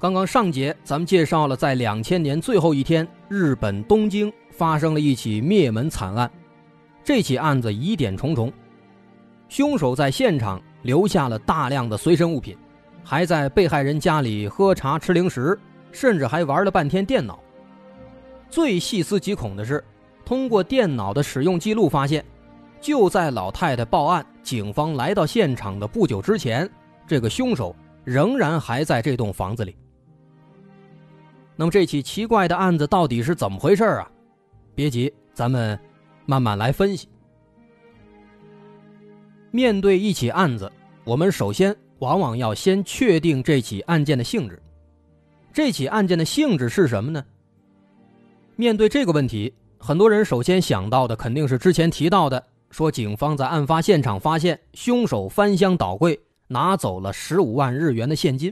刚刚上节咱们介绍了，在两千年最后一天，日本东京发生了一起灭门惨案。这起案子疑点重重，凶手在现场留下了大量的随身物品，还在被害人家里喝茶吃零食，甚至还玩了半天电脑。最细思极恐的是，通过电脑的使用记录发现。就在老太太报案，警方来到现场的不久之前，这个凶手仍然还在这栋房子里。那么这起奇怪的案子到底是怎么回事啊？别急，咱们慢慢来分析。面对一起案子，我们首先往往要先确定这起案件的性质。这起案件的性质是什么呢？面对这个问题，很多人首先想到的肯定是之前提到的。说，警方在案发现场发现凶手翻箱倒柜，拿走了十五万日元的现金。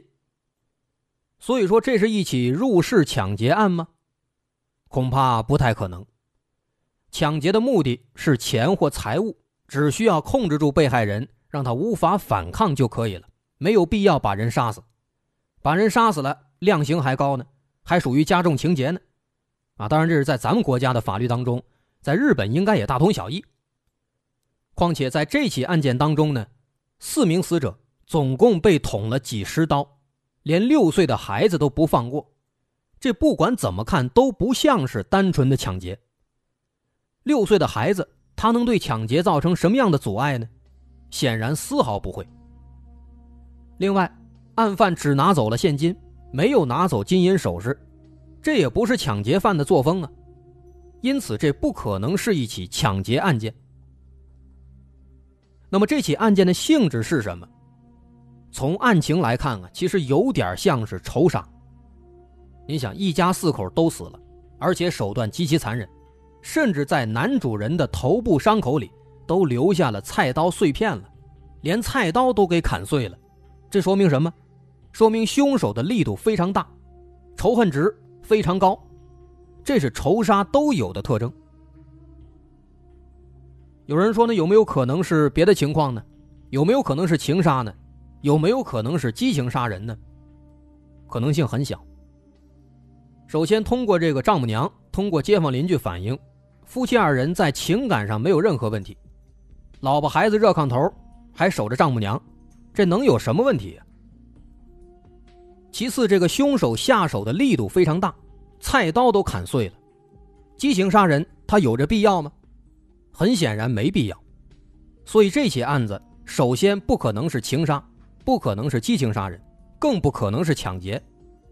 所以说，这是一起入室抢劫案吗？恐怕不太可能。抢劫的目的是钱或财物，只需要控制住被害人，让他无法反抗就可以了，没有必要把人杀死。把人杀死了，量刑还高呢，还属于加重情节呢。啊，当然这是在咱们国家的法律当中，在日本应该也大同小异。况且在这起案件当中呢，四名死者总共被捅了几十刀，连六岁的孩子都不放过。这不管怎么看都不像是单纯的抢劫。六岁的孩子他能对抢劫造成什么样的阻碍呢？显然丝毫不会。另外，案犯只拿走了现金，没有拿走金银首饰，这也不是抢劫犯的作风啊。因此，这不可能是一起抢劫案件。那么这起案件的性质是什么？从案情来看啊，其实有点像是仇杀。你想，一家四口都死了，而且手段极其残忍，甚至在男主人的头部伤口里都留下了菜刀碎片了，连菜刀都给砍碎了。这说明什么？说明凶手的力度非常大，仇恨值非常高，这是仇杀都有的特征。有人说呢，有没有可能是别的情况呢？有没有可能是情杀呢？有没有可能是激情杀人呢？可能性很小。首先，通过这个丈母娘，通过街坊邻居反映，夫妻二人在情感上没有任何问题，老婆孩子热炕头，还守着丈母娘，这能有什么问题？其次，这个凶手下手的力度非常大，菜刀都砍碎了，激情杀人，他有这必要吗？很显然没必要，所以这起案子首先不可能是情杀，不可能是激情杀人，更不可能是抢劫，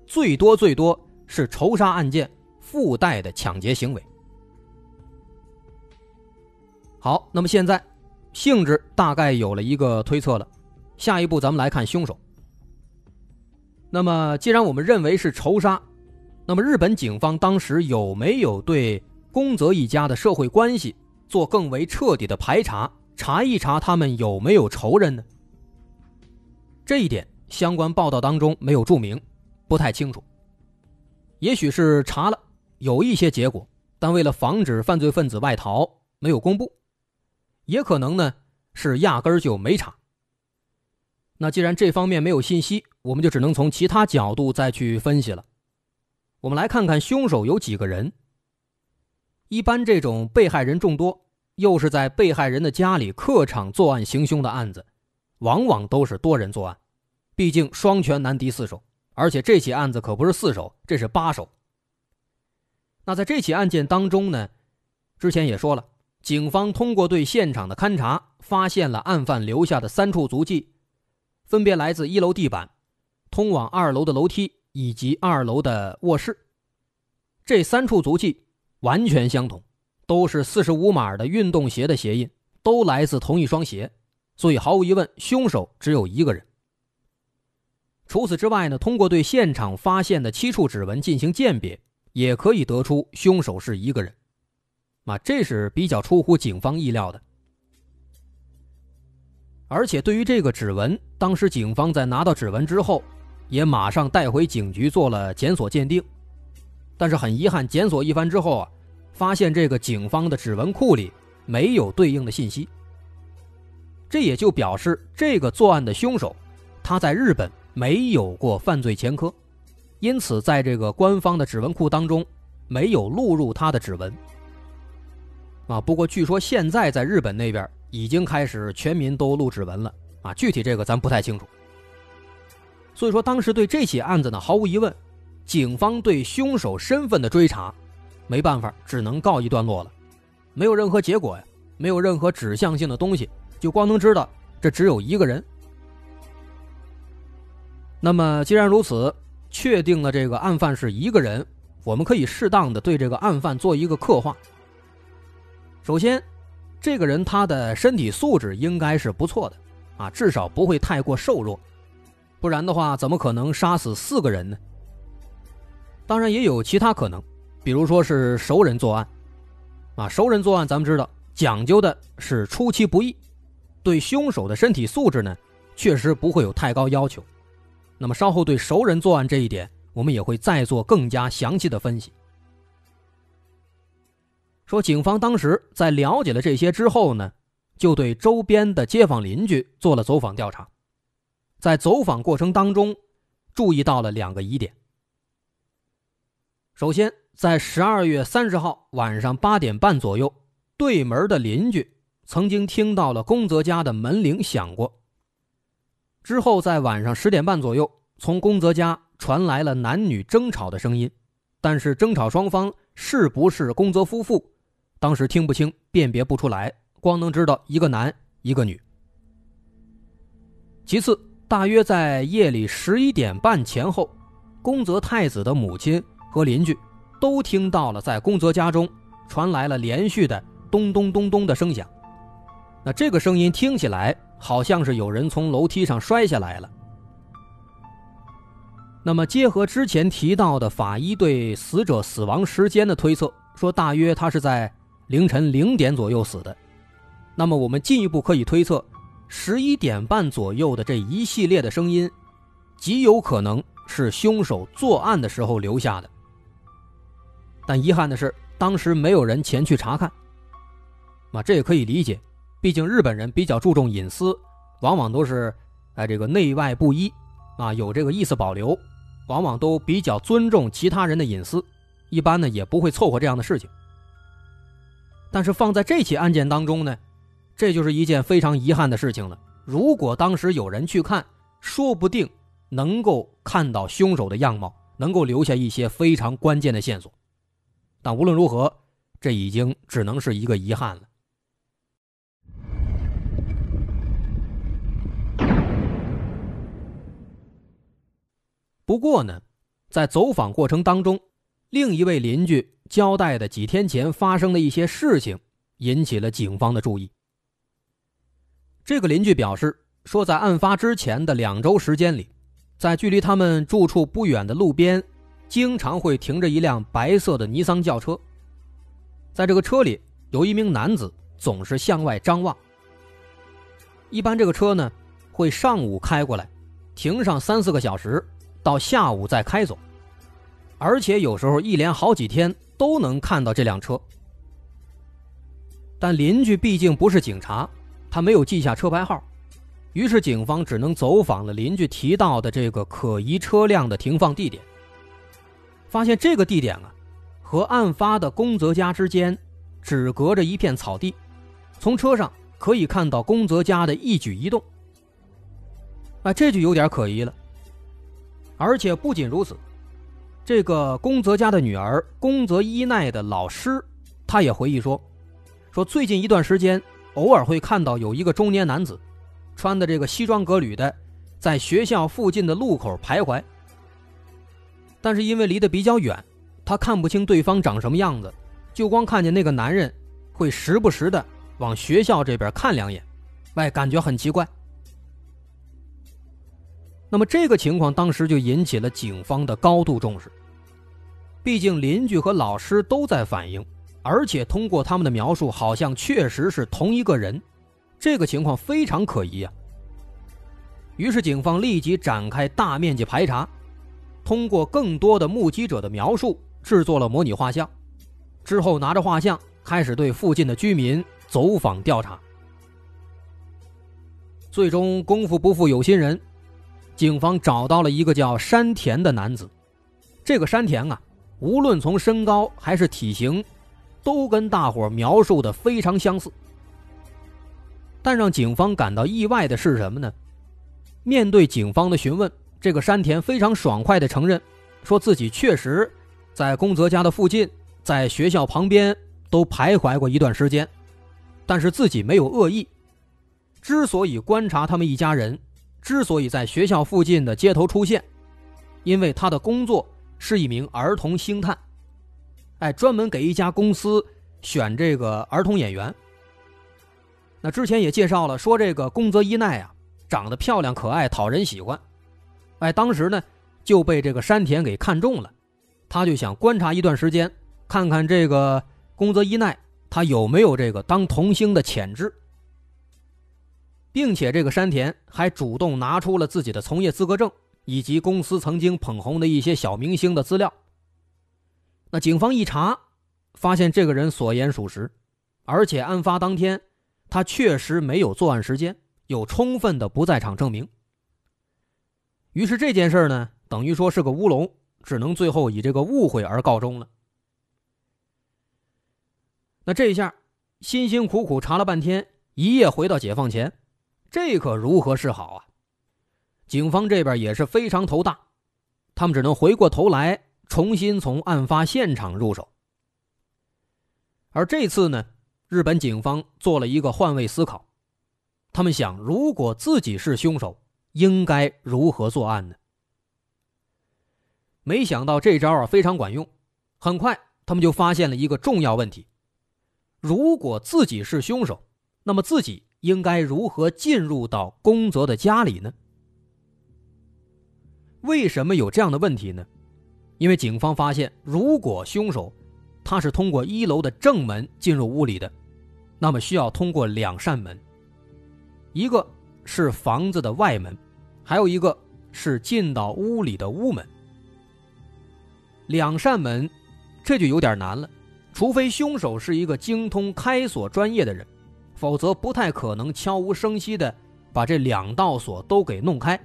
最多最多是仇杀案件附带的抢劫行为。好，那么现在性质大概有了一个推测了，下一步咱们来看凶手。那么既然我们认为是仇杀，那么日本警方当时有没有对宫泽一家的社会关系？做更为彻底的排查，查一查他们有没有仇人呢？这一点相关报道当中没有注明，不太清楚。也许是查了，有一些结果，但为了防止犯罪分子外逃，没有公布。也可能呢是压根儿就没查。那既然这方面没有信息，我们就只能从其他角度再去分析了。我们来看看凶手有几个人。一般这种被害人众多，又是在被害人的家里客场作案行凶的案子，往往都是多人作案，毕竟双拳难敌四手，而且这起案子可不是四手，这是八手。那在这起案件当中呢，之前也说了，警方通过对现场的勘查，发现了案犯留下的三处足迹，分别来自一楼地板、通往二楼的楼梯以及二楼的卧室，这三处足迹。完全相同，都是四十五码的运动鞋的鞋印，都来自同一双鞋，所以毫无疑问，凶手只有一个人。除此之外呢，通过对现场发现的七处指纹进行鉴别，也可以得出凶手是一个人。啊，这是比较出乎警方意料的。而且对于这个指纹，当时警方在拿到指纹之后，也马上带回警局做了检索鉴定。但是很遗憾，检索一番之后啊，发现这个警方的指纹库里没有对应的信息。这也就表示这个作案的凶手，他在日本没有过犯罪前科，因此在这个官方的指纹库当中没有录入他的指纹。啊，不过据说现在在日本那边已经开始全民都录指纹了啊，具体这个咱不太清楚。所以说当时对这起案子呢，毫无疑问，警方对凶手身份的追查，没办法，只能告一段落了，没有任何结果呀，没有任何指向性的东西，就光能知道这只有一个人。那么既然如此，确定了这个案犯是一个人，我们可以适当的对这个案犯做一个刻画。首先，这个人他的身体素质应该是不错的，啊，至少不会太过瘦弱，不然的话，怎么可能杀死四个人呢？当然也有其他可能，比如说是熟人作案，啊，熟人作案，咱们知道讲究的是出其不意，对凶手的身体素质呢，确实不会有太高要求。那么稍后对熟人作案这一点，我们也会再做更加详细的分析。说，警方当时在了解了这些之后呢，就对周边的街坊邻居做了走访调查。在走访过程当中，注意到了两个疑点。首先，在十二月三十号晚上八点半左右，对门的邻居曾经听到了宫泽家的门铃响过。之后，在晚上十点半左右，从宫泽家传来了男女争吵的声音，但是争吵双方是不是宫泽夫妇？当时听不清，辨别不出来，光能知道一个男一个女。其次，大约在夜里十一点半前后，宫泽太子的母亲和邻居都听到了在宫泽家中传来了连续的咚咚咚咚的声响。那这个声音听起来好像是有人从楼梯上摔下来了。那么，结合之前提到的法医对死者死亡时间的推测，说大约他是在。凌晨零点左右死的，那么我们进一步可以推测，十一点半左右的这一系列的声音，极有可能是凶手作案的时候留下的。但遗憾的是，当时没有人前去查看。啊，这也可以理解，毕竟日本人比较注重隐私，往往都是哎这个内外不一，啊有这个意思保留，往往都比较尊重其他人的隐私，一般呢也不会凑合这样的事情。但是放在这起案件当中呢，这就是一件非常遗憾的事情了。如果当时有人去看，说不定能够看到凶手的样貌，能够留下一些非常关键的线索。但无论如何，这已经只能是一个遗憾了。不过呢，在走访过程当中，另一位邻居。交代的几天前发生的一些事情，引起了警方的注意。这个邻居表示说，在案发之前的两周时间里，在距离他们住处不远的路边，经常会停着一辆白色的尼桑轿车。在这个车里，有一名男子总是向外张望。一般这个车呢，会上午开过来，停上三四个小时，到下午再开走，而且有时候一连好几天。都能看到这辆车，但邻居毕竟不是警察，他没有记下车牌号，于是警方只能走访了邻居提到的这个可疑车辆的停放地点。发现这个地点啊，和案发的宫泽家之间只隔着一片草地，从车上可以看到宫泽家的一举一动。啊，这就有点可疑了。而且不仅如此。这个宫泽家的女儿宫泽一奈的老师，他也回忆说，说最近一段时间偶尔会看到有一个中年男子，穿的这个西装革履的，在学校附近的路口徘徊。但是因为离得比较远，他看不清对方长什么样子，就光看见那个男人会时不时的往学校这边看两眼，哎，感觉很奇怪。那么这个情况当时就引起了警方的高度重视。毕竟邻居和老师都在反映，而且通过他们的描述，好像确实是同一个人，这个情况非常可疑啊。于是警方立即展开大面积排查，通过更多的目击者的描述，制作了模拟画像，之后拿着画像开始对附近的居民走访调查。最终功夫不负有心人，警方找到了一个叫山田的男子。这个山田啊，无论从身高还是体型，都跟大伙描述的非常相似。但让警方感到意外的是什么呢？面对警方的询问，这个山田非常爽快地承认，说自己确实在宫泽家的附近，在学校旁边都徘徊过一段时间，但是自己没有恶意。之所以观察他们一家人，之所以在学校附近的街头出现，因为他的工作是一名儿童星探，哎，专门给一家公司选这个儿童演员。那之前也介绍了，说这个宫泽一奈啊，长得漂亮可爱，讨人喜欢，哎，当时呢就被这个山田给看中了，他就想观察一段时间，看看这个宫泽一奈他有没有这个当童星的潜质。并且这个山田还主动拿出了自己的从业资格证以及公司曾经捧红的一些小明星的资料。那警方一查，发现这个人所言属实，而且案发当天他确实没有作案时间，有充分的不在场证明。于是这件事呢，等于说是个乌龙，只能最后以这个误会而告终了。那这一下辛辛苦苦查了半天，一夜回到解放前。这可如何是好啊？警方这边也是非常头大，他们只能回过头来重新从案发现场入手。而这次呢，日本警方做了一个换位思考，他们想，如果自己是凶手，应该如何作案呢？没想到这招啊非常管用，很快他们就发现了一个重要问题：如果自己是凶手，那么自己。应该如何进入到宫泽的家里呢？为什么有这样的问题呢？因为警方发现，如果凶手他是通过一楼的正门进入屋里的，那么需要通过两扇门，一个是房子的外门，还有一个是进到屋里的屋门。两扇门，这就有点难了，除非凶手是一个精通开锁专业的人。否则不太可能悄无声息的把这两道锁都给弄开。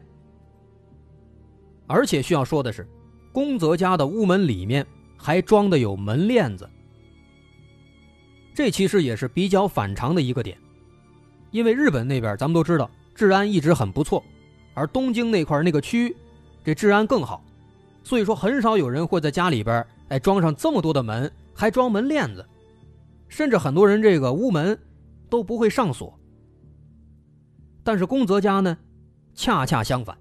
而且需要说的是，宫泽家的屋门里面还装的有门链子，这其实也是比较反常的一个点。因为日本那边咱们都知道治安一直很不错，而东京那块那个区这治安更好，所以说很少有人会在家里边哎装上这么多的门，还装门链子，甚至很多人这个屋门。都不会上锁，但是宫泽家呢，恰恰相反。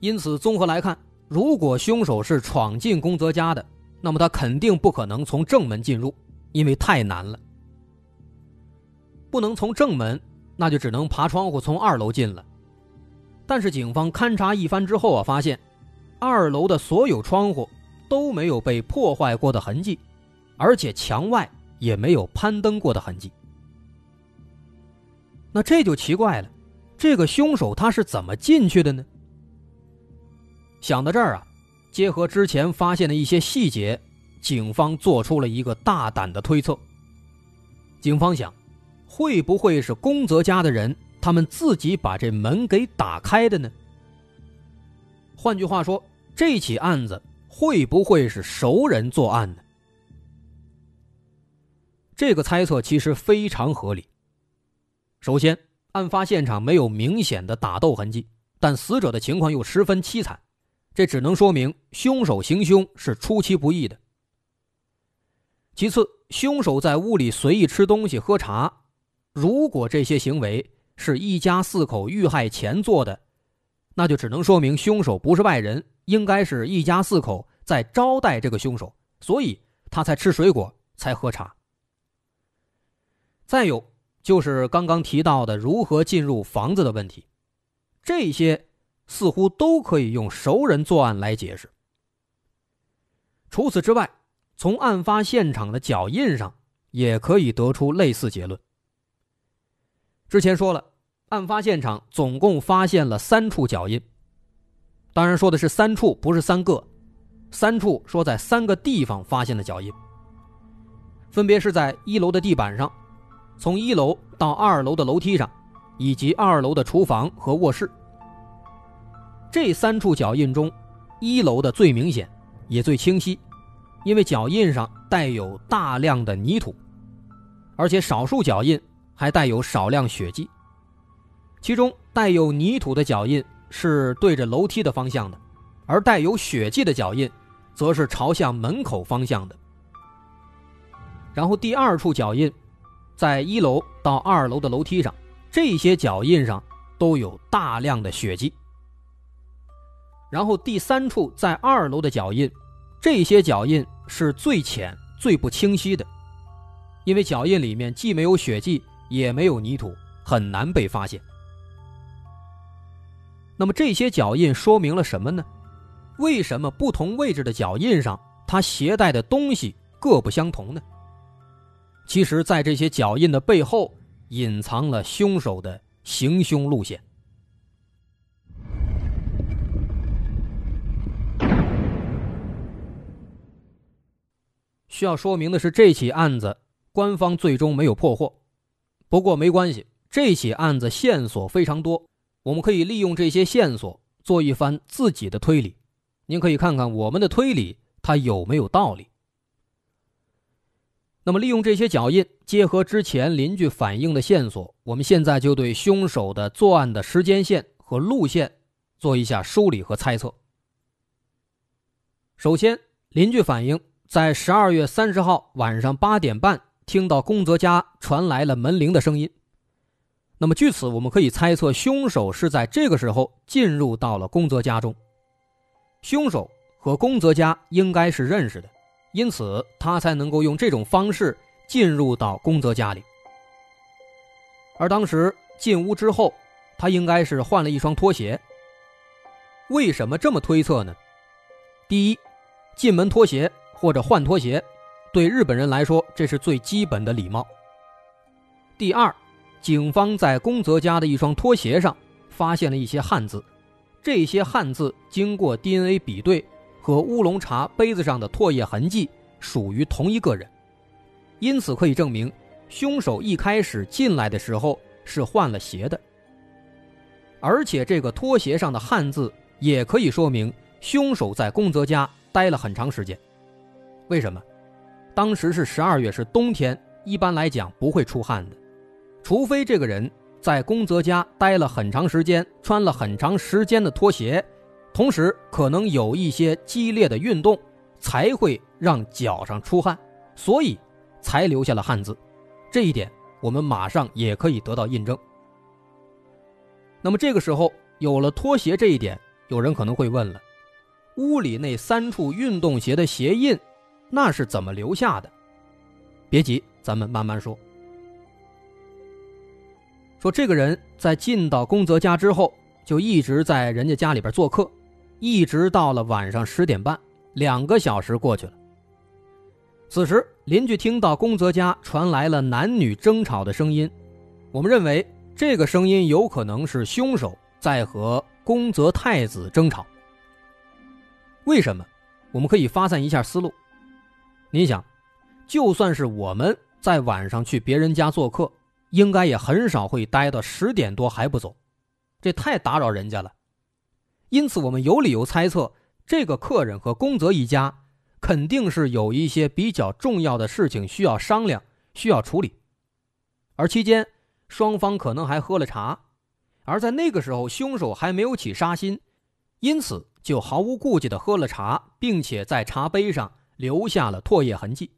因此，综合来看，如果凶手是闯进宫泽家的，那么他肯定不可能从正门进入，因为太难了。不能从正门，那就只能爬窗户从二楼进了。但是警方勘察一番之后啊，发现二楼的所有窗户都没有被破坏过的痕迹，而且墙外也没有攀登过的痕迹。那这就奇怪了，这个凶手他是怎么进去的呢？想到这儿啊，结合之前发现的一些细节，警方做出了一个大胆的推测。警方想，会不会是宫泽家的人他们自己把这门给打开的呢？换句话说，这起案子会不会是熟人作案呢？这个猜测其实非常合理。首先，案发现场没有明显的打斗痕迹，但死者的情况又十分凄惨，这只能说明凶手行凶是出其不意的。其次，凶手在屋里随意吃东西、喝茶，如果这些行为是一家四口遇害前做的，那就只能说明凶手不是外人，应该是一家四口在招待这个凶手，所以他才吃水果、才喝茶。再有。就是刚刚提到的如何进入房子的问题，这些似乎都可以用熟人作案来解释。除此之外，从案发现场的脚印上也可以得出类似结论。之前说了，案发现场总共发现了三处脚印，当然说的是三处，不是三个。三处说在三个地方发现的脚印，分别是在一楼的地板上，从一楼到二楼的楼梯上，以及二楼的厨房和卧室。这三处脚印中，一楼的最明显，也最清晰，因为脚印上带有大量的泥土，而且少数脚印还带有少量血迹。其中带有泥土的脚印是对着楼梯的方向的，而带有血迹的脚印。则是朝向门口方向的。然后第二处脚印，在一楼到二楼的楼梯上，这些脚印上都有大量的血迹。然后第三处在二楼的脚印，这些脚印是最浅、最不清晰的，因为脚印里面既没有血迹，也没有泥土，很难被发现。那么这些脚印说明了什么呢？为什么不同位置的脚印上，它携带的东西各不相同呢？其实，在这些脚印的背后，隐藏了凶手的行凶路线。需要说明的是，这起案子官方最终没有破获，不过没关系，这起案子线索非常多，我们可以利用这些线索做一番自己的推理。您可以看看我们的推理，它有没有道理？那么，利用这些脚印，结合之前邻居反映的线索，我们现在就对凶手的作案的时间线和路线做一下梳理和猜测。首先，邻居反映在十二月三十号晚上八点半，听到宫泽家传来了门铃的声音。那么，据此我们可以猜测，凶手是在这个时候进入到了宫泽家中。凶手和宫泽家应该是认识的，因此他才能够用这种方式进入到宫泽家里。而当时进屋之后，他应该是换了一双拖鞋。为什么这么推测呢？第一，进门脱鞋或者换拖鞋，对日本人来说这是最基本的礼貌。第二，警方在宫泽家的一双拖鞋上发现了一些汉字。这些汉字经过 DNA 比对，和乌龙茶杯子上的唾液痕迹属于同一个人，因此可以证明，凶手一开始进来的时候是换了鞋的。而且这个拖鞋上的汉字也可以说明，凶手在宫泽家待了很长时间。为什么？当时是十二月，是冬天，一般来讲不会出汗的，除非这个人。在宫泽家待了很长时间，穿了很长时间的拖鞋，同时可能有一些激烈的运动，才会让脚上出汗，所以才留下了汗渍。这一点我们马上也可以得到印证。那么这个时候有了拖鞋这一点，有人可能会问了：屋里那三处运动鞋的鞋印，那是怎么留下的？别急，咱们慢慢说。说这个人在进到宫泽家之后，就一直在人家家里边做客，一直到了晚上十点半，两个小时过去了。此时邻居听到宫泽家传来了男女争吵的声音，我们认为这个声音有可能是凶手在和宫泽太子争吵。为什么？我们可以发散一下思路。你想，就算是我们在晚上去别人家做客。应该也很少会待到十点多还不走，这太打扰人家了。因此，我们有理由猜测，这个客人和宫泽一家肯定是有一些比较重要的事情需要商量、需要处理，而期间双方可能还喝了茶。而在那个时候，凶手还没有起杀心，因此就毫无顾忌的喝了茶，并且在茶杯上留下了唾液痕迹。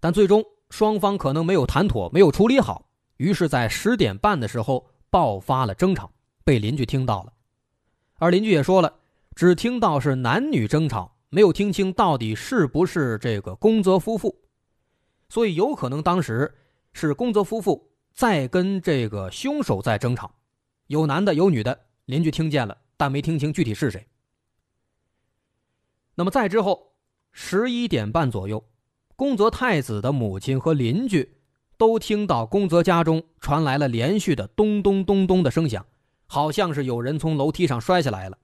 但最终。双方可能没有谈妥，没有处理好，于是，在十点半的时候爆发了争吵，被邻居听到了。而邻居也说了，只听到是男女争吵，没有听清到底是不是这个宫泽夫妇，所以有可能当时是宫泽夫妇在跟这个凶手在争吵，有男的有女的，邻居听见了，但没听清具体是谁。那么再之后，十一点半左右，宫泽太子的母亲和邻居都听到宫泽家中传来了连续的咚咚咚咚的声响，好像是有人从楼梯上摔下来了。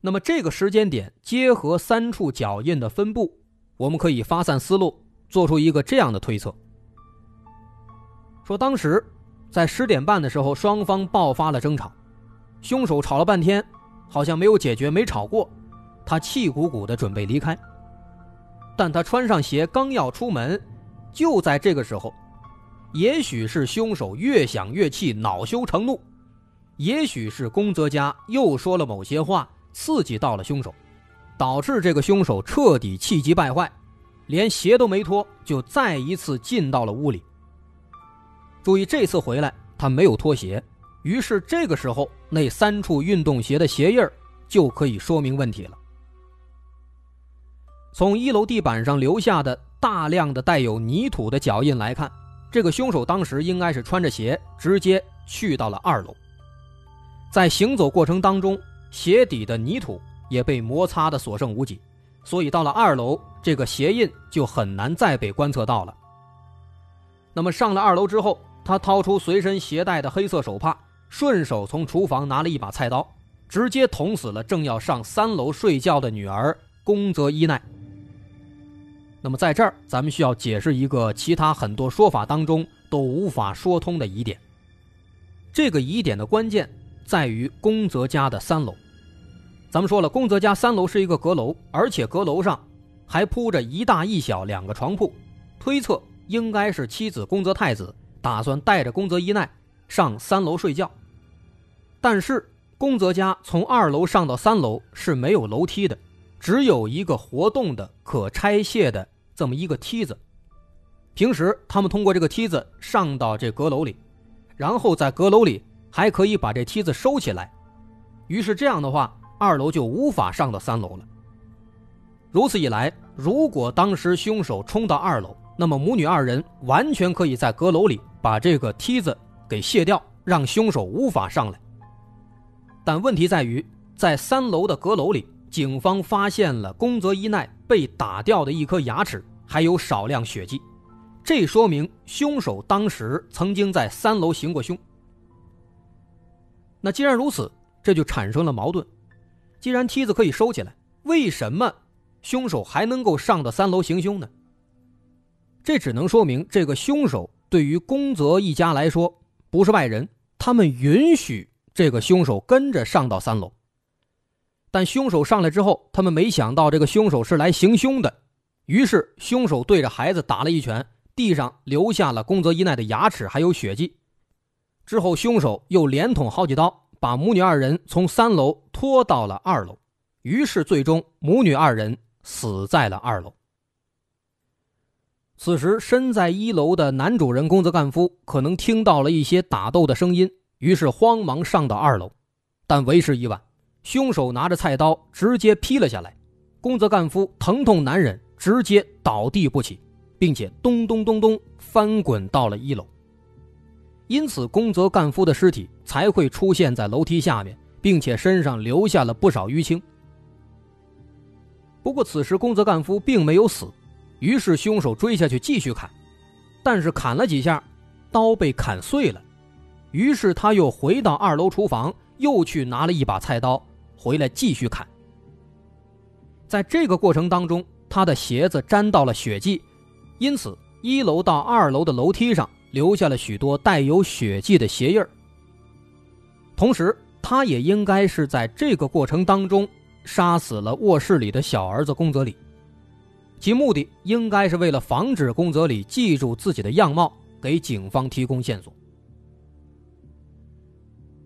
那么这个时间点结合三处脚印的分布，我们可以发散思路，做出一个这样的推测：说当时在十点半的时候，双方爆发了争吵，凶手吵了半天，好像没有解决，没吵过，他气鼓鼓的准备离开。但他穿上鞋刚要出门，就在这个时候，也许是凶手越想越气，恼羞成怒，也许是宫泽家又说了某些话。刺激到了凶手，导致这个凶手彻底气急败坏，连鞋都没脱，就再一次进到了屋里。注意，这次回来他没有脱鞋，于是这个时候那三处运动鞋的鞋印就可以说明问题了。从一楼地板上留下的大量的带有泥土的脚印来看，这个凶手当时应该是穿着鞋直接去到了二楼，在行走过程当中。鞋底的泥土也被摩擦的所剩无几，所以到了二楼，这个鞋印就很难再被观测到了。那么上了二楼之后，他掏出随身携带的黑色手帕，顺手从厨房拿了一把菜刀，直接捅死了正要上三楼睡觉的女儿宫泽伊奈。那么在这儿，咱们需要解释一个其他很多说法当中都无法说通的疑点。这个疑点的关键。在于宫泽家的三楼，咱们说了，宫泽家三楼是一个阁楼，而且阁楼上还铺着一大一小两个床铺，推测应该是妻子宫泽太子打算带着宫泽一奈上三楼睡觉。但是宫泽家从二楼上到三楼是没有楼梯的，只有一个活动的可拆卸的这么一个梯子。平时他们通过这个梯子上到这阁楼里，然后在阁楼里。还可以把这梯子收起来，于是这样的话，二楼就无法上到三楼了。如此一来，如果当时凶手冲到二楼，那么母女二人完全可以在阁楼里把这个梯子给卸掉，让凶手无法上来。但问题在于，在三楼的阁楼里，警方发现了宫泽一奈被打掉的一颗牙齿，还有少量血迹，这说明凶手当时曾经在三楼行过凶。那既然如此，这就产生了矛盾。既然梯子可以收起来，为什么凶手还能够上到三楼行凶呢？这只能说明这个凶手对于宫泽一家来说不是外人，他们允许这个凶手跟着上到三楼。但凶手上来之后，他们没想到这个凶手是来行凶的，于是凶手对着孩子打了一拳，地上留下了宫泽一奈的牙齿还有血迹。之后，凶手又连捅好几刀，把母女二人从三楼拖到了二楼，于是最终母女二人死在了二楼。此时，身在一楼的男主人宫泽干夫可能听到了一些打斗的声音，于是慌忙上到二楼，但为时已晚，凶手拿着菜刀直接劈了下来，宫泽干夫疼痛难忍，直接倒地不起，并且咚咚咚咚翻滚到了一楼。因此，宫泽干夫的尸体才会出现在楼梯下面，并且身上留下了不少淤青。不过，此时宫泽干夫并没有死，于是凶手追下去继续砍，但是砍了几下，刀被砍碎了，于是他又回到二楼厨房，又去拿了一把菜刀回来继续砍。在这个过程当中，他的鞋子沾到了血迹，因此一楼到二楼的楼梯上。留下了许多带有血迹的鞋印同时，他也应该是在这个过程当中杀死了卧室里的小儿子宫泽里，其目的应该是为了防止宫泽里记住自己的样貌，给警方提供线索。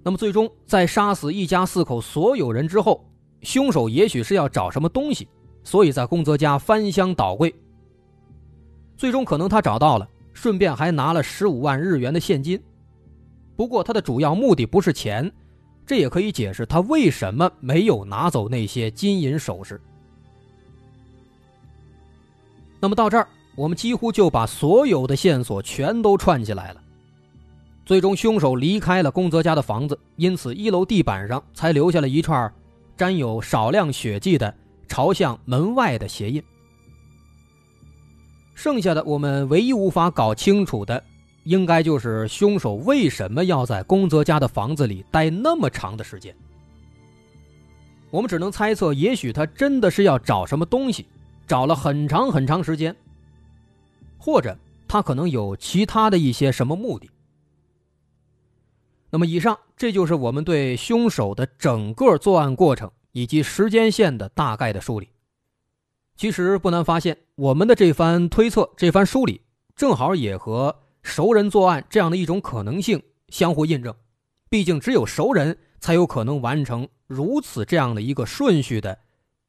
那么，最终在杀死一家四口所有人之后，凶手也许是要找什么东西，所以在宫泽家翻箱倒柜，最终可能他找到了。顺便还拿了十五万日元的现金，不过他的主要目的不是钱，这也可以解释他为什么没有拿走那些金银首饰。那么到这儿，我们几乎就把所有的线索全都串起来了。最终，凶手离开了宫泽家的房子，因此一楼地板上才留下了一串沾有少量血迹的朝向门外的鞋印。剩下的，我们唯一无法搞清楚的，应该就是凶手为什么要在宫泽家的房子里待那么长的时间。我们只能猜测，也许他真的是要找什么东西，找了很长很长时间，或者他可能有其他的一些什么目的。那么，以上这就是我们对凶手的整个作案过程以及时间线的大概的梳理。其实不难发现，我们的这番推测、这番梳理，正好也和熟人作案这样的一种可能性相互印证。毕竟，只有熟人才有可能完成如此这样的一个顺序的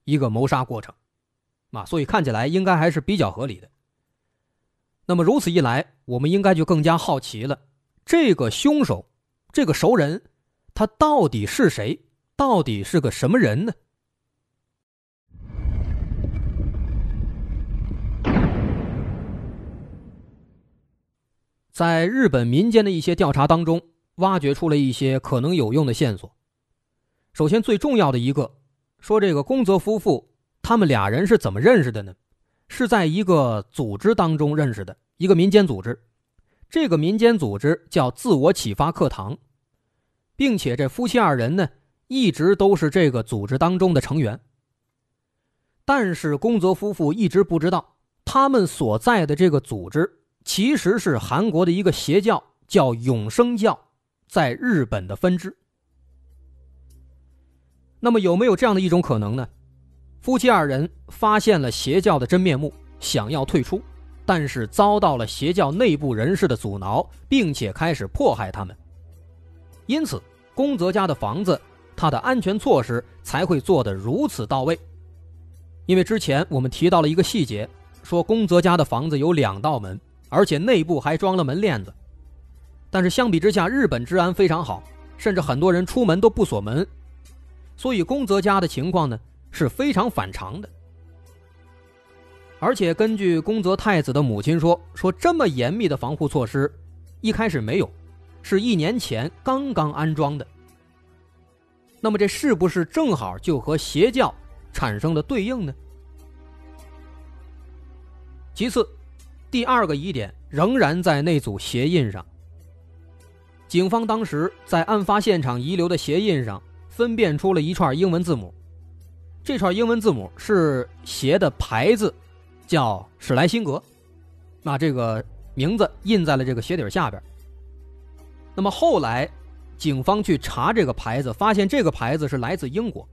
一个谋杀过程，啊，所以看起来应该还是比较合理的。那么，如此一来，我们应该就更加好奇了：这个凶手。这个熟人，他到底是谁？到底是个什么人呢？在日本民间的一些调查当中，挖掘出了一些可能有用的线索。首先，最重要的一个，说这个宫泽夫妇他们俩人是怎么认识的呢？是在一个组织当中认识的，一个民间组织。这个民间组织叫自我启发课堂。并且这夫妻二人呢，一直都是这个组织当中的成员。但是宫泽夫妇一直不知道，他们所在的这个组织其实是韩国的一个邪教，叫永生教，在日本的分支。那么有没有这样的一种可能呢？夫妻二人发现了邪教的真面目，想要退出，但是遭到了邪教内部人士的阻挠，并且开始迫害他们。因此，宫泽家的房子，它的安全措施才会做得如此到位。因为之前我们提到了一个细节，说宫泽家的房子有两道门，而且内部还装了门链子。但是相比之下，日本治安非常好，甚至很多人出门都不锁门，所以宫泽家的情况呢是非常反常的。而且根据宫泽太子的母亲说，说这么严密的防护措施，一开始没有。是一年前刚刚安装的，那么这是不是正好就和邪教产生了对应呢？其次，第二个疑点仍然在那组鞋印上。警方当时在案发现场遗留的鞋印上分辨出了一串英文字母，这串英文字母是鞋的牌子，叫史莱辛格，那这个名字印在了这个鞋底下边。那么后来，警方去查这个牌子，发现这个牌子是来自英国，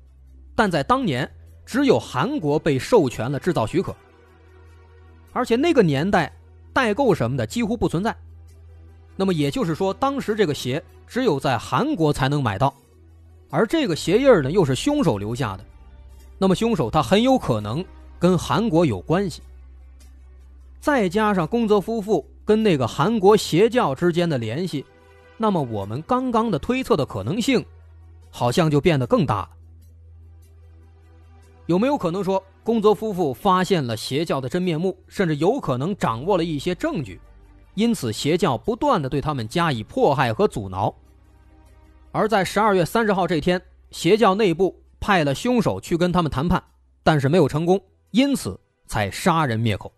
但在当年只有韩国被授权了制造许可，而且那个年代代购什么的几乎不存在。那么也就是说，当时这个鞋只有在韩国才能买到，而这个鞋印呢又是凶手留下的，那么凶手他很有可能跟韩国有关系，再加上宫泽夫妇跟那个韩国邪教之间的联系。那么我们刚刚的推测的可能性，好像就变得更大了。有没有可能说，宫泽夫妇发现了邪教的真面目，甚至有可能掌握了一些证据，因此邪教不断的对他们加以迫害和阻挠。而在十二月三十号这天，邪教内部派了凶手去跟他们谈判，但是没有成功，因此才杀人灭口。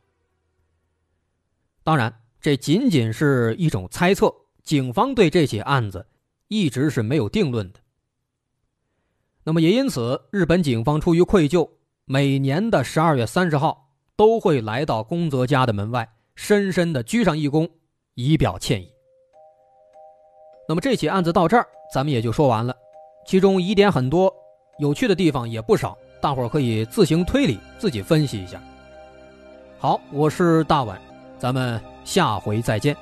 当然，这仅仅是一种猜测。警方对这起案子一直是没有定论的。那么也因此，日本警方出于愧疚，每年的十二月三十号都会来到宫泽家的门外，深深的鞠上一躬，以表歉意。那么这起案子到这儿，咱们也就说完了。其中疑点很多，有趣的地方也不少，大伙儿可以自行推理，自己分析一下。好，我是大碗，咱们下回再见。